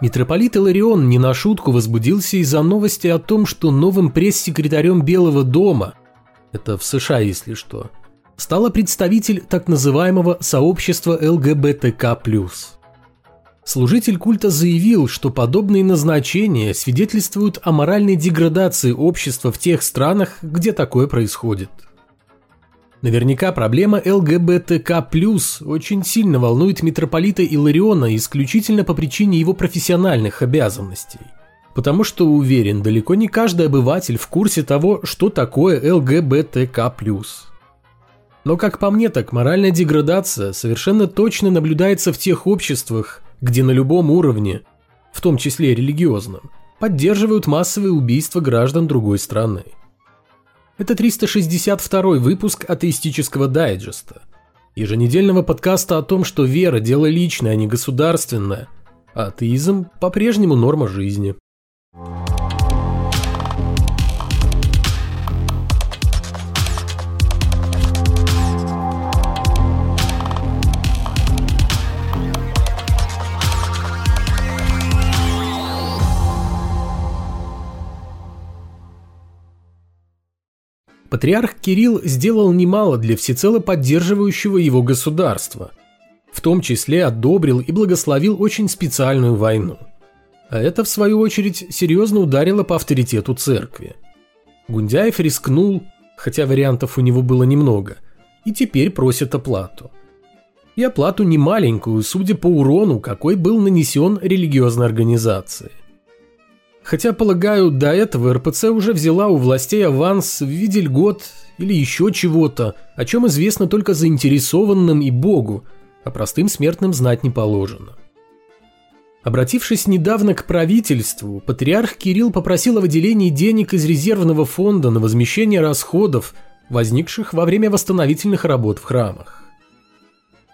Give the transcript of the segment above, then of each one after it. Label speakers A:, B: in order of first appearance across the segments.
A: Митрополит Иларион не на шутку возбудился из-за новости о том, что новым пресс-секретарем Белого дома, это в США, если что, стала представитель так называемого сообщества ЛГБТК+. Служитель культа заявил, что подобные назначения свидетельствуют о моральной деградации общества в тех странах, где такое происходит. Наверняка проблема ЛГБТК+, очень сильно волнует митрополита Илариона исключительно по причине его профессиональных обязанностей. Потому что, уверен, далеко не каждый обыватель в курсе того, что такое ЛГБТК+. Но как по мне, так моральная деградация совершенно точно наблюдается в тех обществах, где на любом уровне, в том числе религиозном, поддерживают массовые убийства граждан другой страны. Это 362 выпуск атеистического дайджеста, еженедельного подкаста о том, что вера – дело личное, а не государственное, а атеизм – по-прежнему норма жизни. Патриарх Кирилл сделал немало для всецело поддерживающего его государства. В том числе одобрил и благословил очень специальную войну. А это, в свою очередь, серьезно ударило по авторитету церкви. Гундяев рискнул, хотя вариантов у него было немного, и теперь просит оплату. И оплату немаленькую, судя по урону, какой был нанесен религиозной организации – Хотя, полагаю, до этого РПЦ уже взяла у властей аванс в виде льгот или еще чего-то, о чем известно только заинтересованным и Богу, а простым смертным знать не положено. Обратившись недавно к правительству, патриарх Кирилл попросил о выделении денег из резервного фонда на возмещение расходов, возникших во время восстановительных работ в храмах.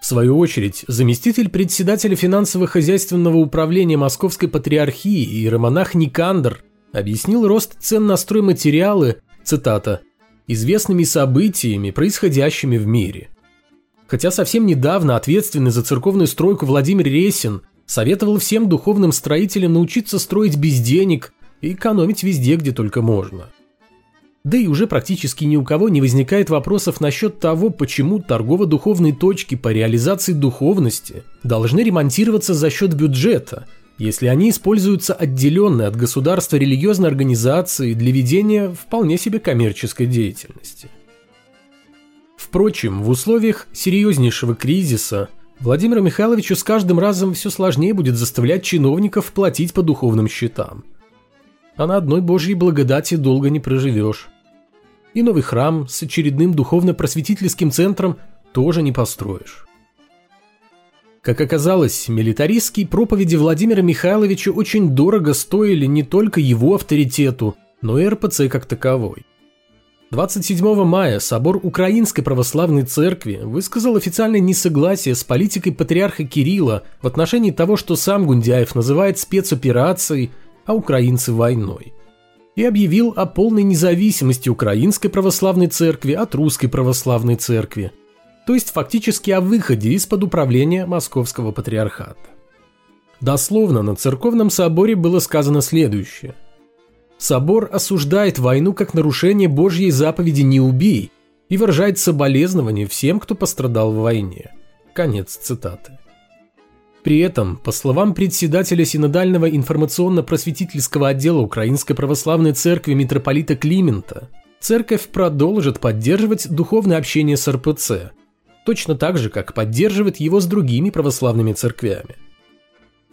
A: В свою очередь, заместитель председателя финансово-хозяйственного управления Московской Патриархии иеромонах Никандр объяснил рост цен на стройматериалы, цитата, «известными событиями, происходящими в мире». Хотя совсем недавно ответственный за церковную стройку Владимир Ресин советовал всем духовным строителям научиться строить без денег и экономить везде, где только можно – да и уже практически ни у кого не возникает вопросов насчет того, почему торгово-духовные точки по реализации духовности должны ремонтироваться за счет бюджета, если они используются отделенно от государства религиозной организации для ведения вполне себе коммерческой деятельности. Впрочем, в условиях серьезнейшего кризиса Владимиру Михайловичу с каждым разом все сложнее будет заставлять чиновников платить по духовным счетам. А на одной божьей благодати долго не проживешь и новый храм с очередным духовно-просветительским центром тоже не построишь. Как оказалось, милитаристские проповеди Владимира Михайловича очень дорого стоили не только его авторитету, но и РПЦ как таковой. 27 мая собор Украинской Православной Церкви высказал официальное несогласие с политикой патриарха Кирилла в отношении того, что сам Гундяев называет спецоперацией, а украинцы войной и объявил о полной независимости Украинской Православной Церкви от Русской Православной Церкви, то есть фактически о выходе из-под управления Московского Патриархата. Дословно на Церковном Соборе было сказано следующее. Собор осуждает войну как нарушение Божьей заповеди «Не убей» и выражает соболезнования всем, кто пострадал в войне. Конец цитаты. При этом, по словам председателя Синодального информационно-просветительского отдела Украинской Православной Церкви митрополита Климента, церковь продолжит поддерживать духовное общение с РПЦ, точно так же, как поддерживает его с другими православными церквями.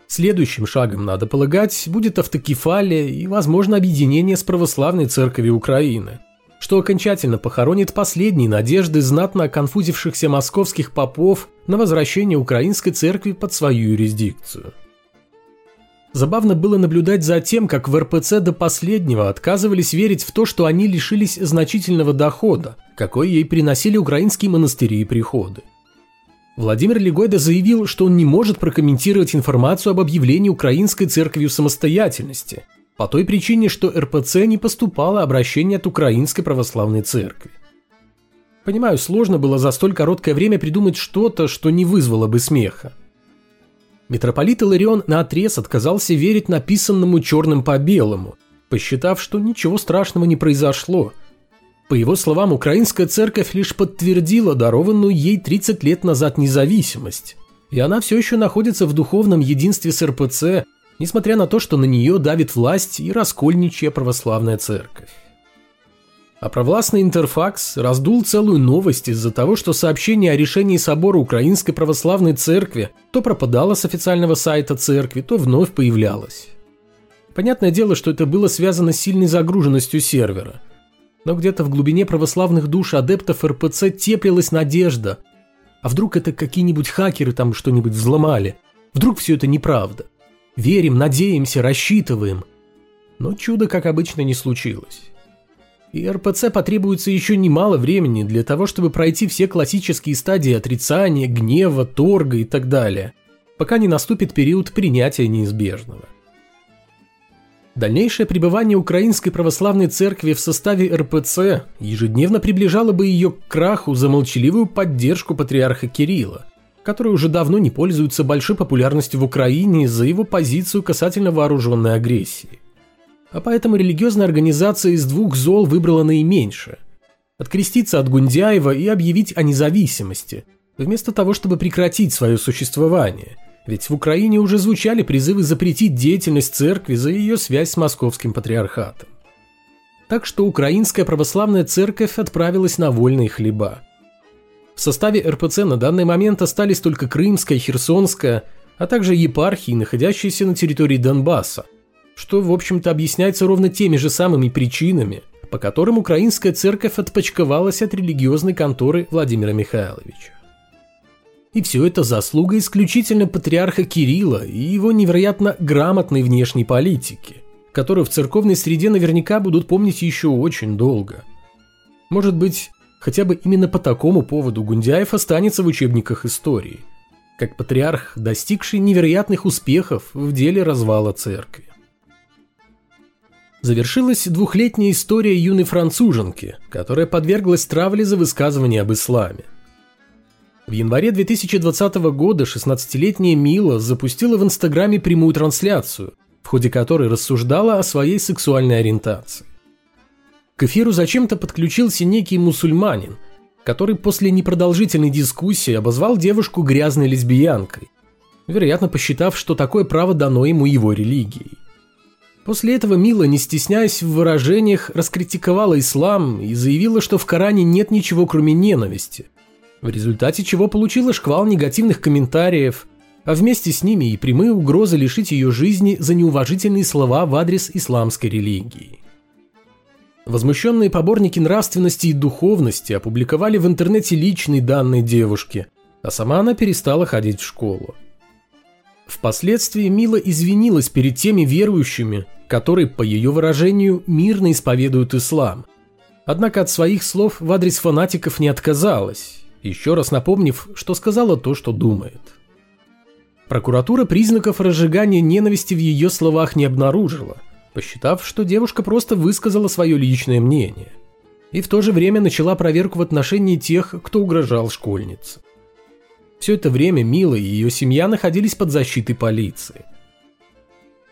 A: Следующим шагом, надо полагать, будет автокефалия и, возможно, объединение с православной церковью Украины – что окончательно похоронит последние надежды знатно оконфузившихся московских попов на возвращение украинской церкви под свою юрисдикцию. Забавно было наблюдать за тем, как в РПЦ до последнего отказывались верить в то, что они лишились значительного дохода, какой ей приносили украинские монастыри и приходы. Владимир Легойда заявил, что он не может прокомментировать информацию об объявлении украинской церковью самостоятельности – по той причине, что РПЦ не поступало обращение от Украинской Православной Церкви. Понимаю, сложно было за столь короткое время придумать что-то, что не вызвало бы смеха. Митрополит Иларион наотрез отказался верить написанному черным по белому, посчитав, что ничего страшного не произошло. По его словам, украинская церковь лишь подтвердила дарованную ей 30 лет назад независимость, и она все еще находится в духовном единстве с РПЦ, несмотря на то, что на нее давит власть и раскольничья православная церковь. А провластный Интерфакс раздул целую новость из-за того, что сообщение о решении собора Украинской Православной Церкви то пропадало с официального сайта церкви, то вновь появлялось. Понятное дело, что это было связано с сильной загруженностью сервера. Но где-то в глубине православных душ адептов РПЦ теплилась надежда. А вдруг это какие-нибудь хакеры там что-нибудь взломали? Вдруг все это неправда? Верим, надеемся, рассчитываем. Но чудо, как обычно, не случилось. И РПЦ потребуется еще немало времени для того, чтобы пройти все классические стадии отрицания, гнева, торга и так далее, пока не наступит период принятия неизбежного. Дальнейшее пребывание Украинской Православной Церкви в составе РПЦ ежедневно приближало бы ее к краху за молчаливую поддержку патриарха Кирилла, который уже давно не пользуется большой популярностью в Украине за его позицию касательно вооруженной агрессии а поэтому религиозная организация из двух зол выбрала наименьшее – откреститься от Гундяева и объявить о независимости, вместо того, чтобы прекратить свое существование, ведь в Украине уже звучали призывы запретить деятельность церкви за ее связь с московским патриархатом. Так что Украинская православная церковь отправилась на вольные хлеба. В составе РПЦ на данный момент остались только Крымская, Херсонская, а также епархии, находящиеся на территории Донбасса – что, в общем-то, объясняется ровно теми же самыми причинами, по которым украинская церковь отпочковалась от религиозной конторы Владимира Михайловича. И все это заслуга исключительно патриарха Кирилла и его невероятно грамотной внешней политики, которую в церковной среде наверняка будут помнить еще очень долго. Может быть, хотя бы именно по такому поводу Гундяев останется в учебниках истории, как патриарх, достигший невероятных успехов в деле развала церкви завершилась двухлетняя история юной француженки, которая подверглась травле за высказывание об исламе. В январе 2020 года 16-летняя Мила запустила в Инстаграме прямую трансляцию, в ходе которой рассуждала о своей сексуальной ориентации. К эфиру зачем-то подключился некий мусульманин, который после непродолжительной дискуссии обозвал девушку грязной лесбиянкой, вероятно посчитав, что такое право дано ему его религией. После этого Мила, не стесняясь в выражениях, раскритиковала ислам и заявила, что в Коране нет ничего кроме ненависти, в результате чего получила шквал негативных комментариев, а вместе с ними и прямые угрозы лишить ее жизни за неуважительные слова в адрес исламской религии. Возмущенные поборники нравственности и духовности опубликовали в интернете личные данные девушки, а сама она перестала ходить в школу. Впоследствии Мила извинилась перед теми верующими, которые, по ее выражению, мирно исповедуют ислам. Однако от своих слов в адрес фанатиков не отказалась, еще раз напомнив, что сказала то, что думает. Прокуратура признаков разжигания ненависти в ее словах не обнаружила, посчитав, что девушка просто высказала свое личное мнение. И в то же время начала проверку в отношении тех, кто угрожал школьнице. Все это время Мила и ее семья находились под защитой полиции.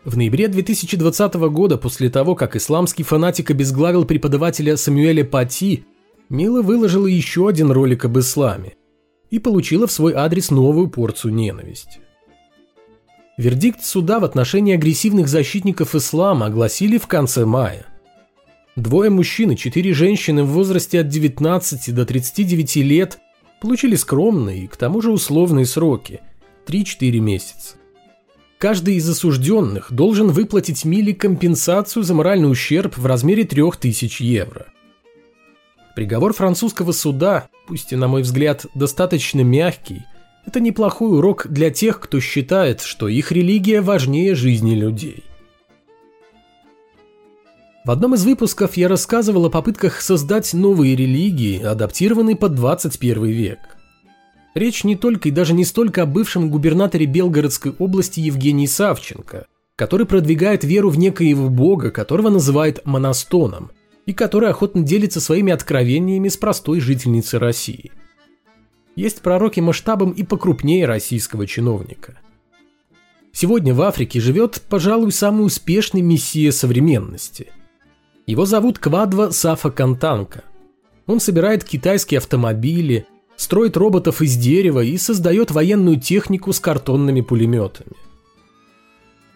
A: В ноябре 2020 года, после того, как исламский фанатик обезглавил преподавателя Самуэля Пати, Мила выложила еще один ролик об исламе и получила в свой адрес новую порцию ненависти. Вердикт суда в отношении агрессивных защитников ислама огласили в конце мая. Двое мужчин и четыре женщины в возрасте от 19 до 39 лет получили скромные и к тому же условные сроки – 3-4 месяца. Каждый из осужденных должен выплатить Миле компенсацию за моральный ущерб в размере 3000 евро. Приговор французского суда, пусть и, на мой взгляд, достаточно мягкий, это неплохой урок для тех, кто считает, что их религия важнее жизни людей. В одном из выпусков я рассказывал о попытках создать новые религии, адаптированные под 21 век. Речь не только и даже не столько о бывшем губернаторе Белгородской области Евгении Савченко, который продвигает веру в некоего бога, которого называет моностоном, и который охотно делится своими откровениями с простой жительницей России. Есть пророки масштабом и покрупнее российского чиновника. Сегодня в Африке живет, пожалуй, самый успешный мессия современности. Его зовут Квадва Сафа Кантанка. Он собирает китайские автомобили, строит роботов из дерева и создает военную технику с картонными пулеметами.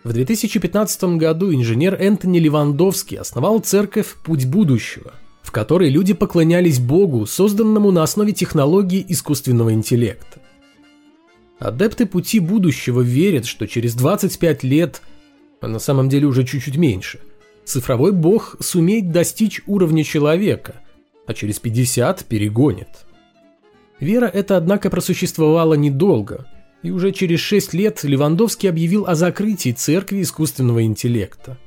A: В 2015 году инженер Энтони Левандовский основал церковь «Путь будущего», в которой люди поклонялись Богу, созданному на основе технологий искусственного интеллекта. Адепты пути будущего верят, что через 25 лет, а на самом деле уже чуть-чуть меньше, цифровой бог сумеет достичь уровня человека, а через 50 перегонит. Вера эта, однако, просуществовала недолго, и уже через 6 лет Левандовский объявил о закрытии церкви искусственного интеллекта.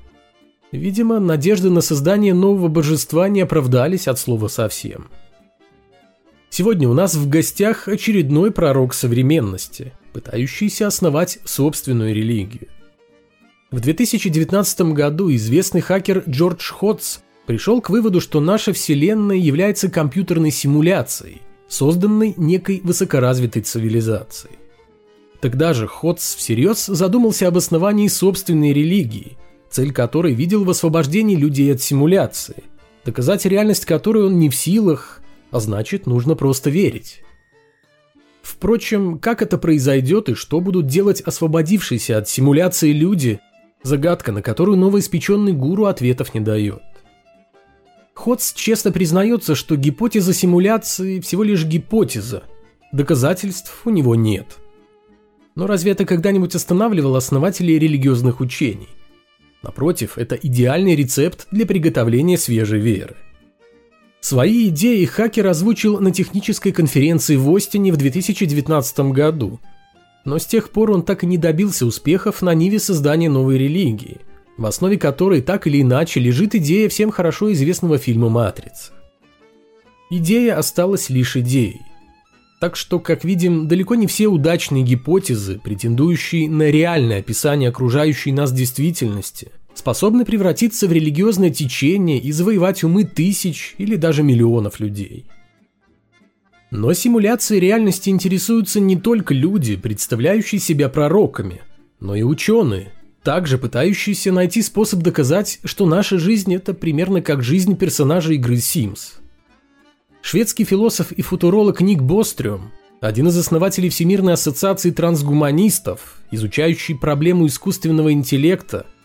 A: Видимо, надежды на создание нового божества не оправдались от слова совсем – Сегодня у нас в гостях очередной пророк современности, пытающийся основать собственную религию. В 2019 году известный хакер Джордж Ходс пришел к выводу, что наша Вселенная является компьютерной симуляцией, созданной некой высокоразвитой цивилизацией. Тогда же Ходс всерьез задумался об основании собственной религии, цель которой видел в освобождении людей от симуляции, доказать реальность которой он не в силах, а значит, нужно просто верить. Впрочем, как это произойдет и что будут делать освободившиеся от симуляции люди – загадка, на которую новоиспеченный гуру ответов не дает. Ходс честно признается, что гипотеза симуляции всего лишь гипотеза, доказательств у него нет. Но разве это когда-нибудь останавливало основателей религиозных учений? Напротив, это идеальный рецепт для приготовления свежей веры. Свои идеи хакер озвучил на технической конференции в Остине в 2019 году. Но с тех пор он так и не добился успехов на ниве создания новой религии, в основе которой так или иначе лежит идея всем хорошо известного фильма «Матрица». Идея осталась лишь идеей. Так что, как видим, далеко не все удачные гипотезы, претендующие на реальное описание окружающей нас действительности – способны превратиться в религиозное течение и завоевать умы тысяч или даже миллионов людей. Но симуляцией реальности интересуются не только люди, представляющие себя пророками, но и ученые, также пытающиеся найти способ доказать, что наша жизнь – это примерно как жизнь персонажа игры Sims. Шведский философ и футуролог Ник Бострюм, один из основателей Всемирной ассоциации трансгуманистов, изучающий проблему искусственного интеллекта –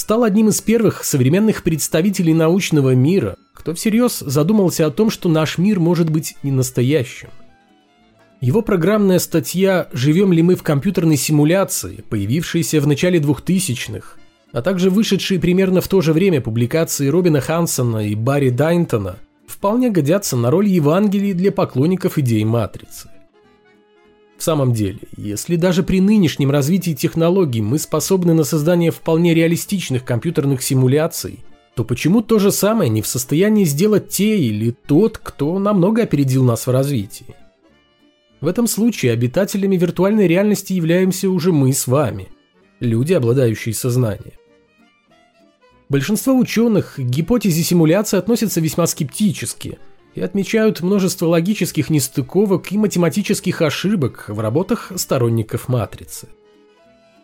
A: стал одним из первых современных представителей научного мира, кто всерьез задумался о том, что наш мир может быть не настоящим. Его программная статья «Живем ли мы в компьютерной симуляции», появившаяся в начале 2000-х, а также вышедшие примерно в то же время публикации Робина Хансона и Барри Дайнтона, вполне годятся на роль Евангелий для поклонников идей Матрицы. В самом деле, если даже при нынешнем развитии технологий мы способны на создание вполне реалистичных компьютерных симуляций, то почему то же самое не в состоянии сделать те или тот, кто намного опередил нас в развитии? В этом случае обитателями виртуальной реальности являемся уже мы с вами, люди, обладающие сознанием. Большинство ученых к гипотезе симуляции относятся весьма скептически – и отмечают множество логических нестыковок и математических ошибок в работах сторонников матрицы.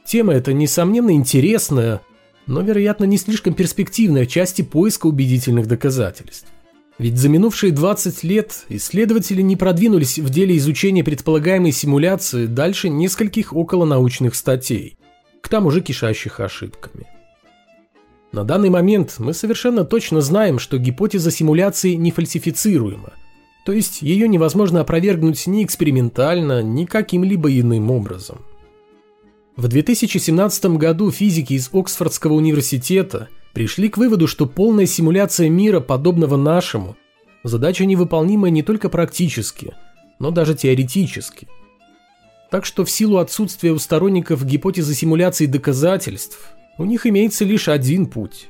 A: Тема эта, несомненно, интересная, но, вероятно, не слишком перспективная части поиска убедительных доказательств. Ведь за минувшие 20 лет исследователи не продвинулись в деле изучения предполагаемой симуляции дальше нескольких околонаучных статей, к тому же кишащих ошибками. На данный момент мы совершенно точно знаем, что гипотеза симуляции не фальсифицируема, то есть ее невозможно опровергнуть ни экспериментально, ни каким-либо иным образом. В 2017 году физики из Оксфордского университета пришли к выводу, что полная симуляция мира, подобного нашему, задача невыполнимая не только практически, но даже теоретически. Так что в силу отсутствия у сторонников гипотезы симуляции доказательств, у них имеется лишь один путь,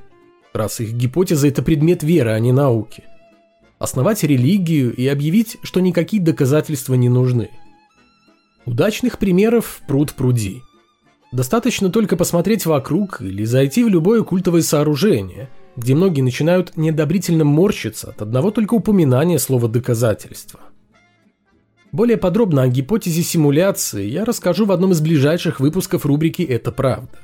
A: раз их гипотеза – это предмет веры, а не науки. Основать религию и объявить, что никакие доказательства не нужны. Удачных примеров пруд пруди. Достаточно только посмотреть вокруг или зайти в любое культовое сооружение, где многие начинают неодобрительно морщиться от одного только упоминания слова «доказательства». Более подробно о гипотезе симуляции я расскажу в одном из ближайших выпусков рубрики «Это правда».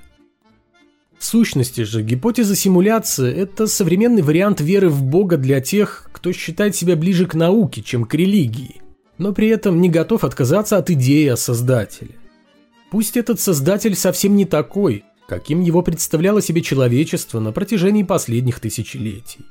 A: В сущности же, гипотеза симуляции – это современный вариант веры в Бога для тех, кто считает себя ближе к науке, чем к религии, но при этом не готов отказаться от идеи о Создателе. Пусть этот Создатель совсем не такой, каким его представляло себе человечество на протяжении последних тысячелетий.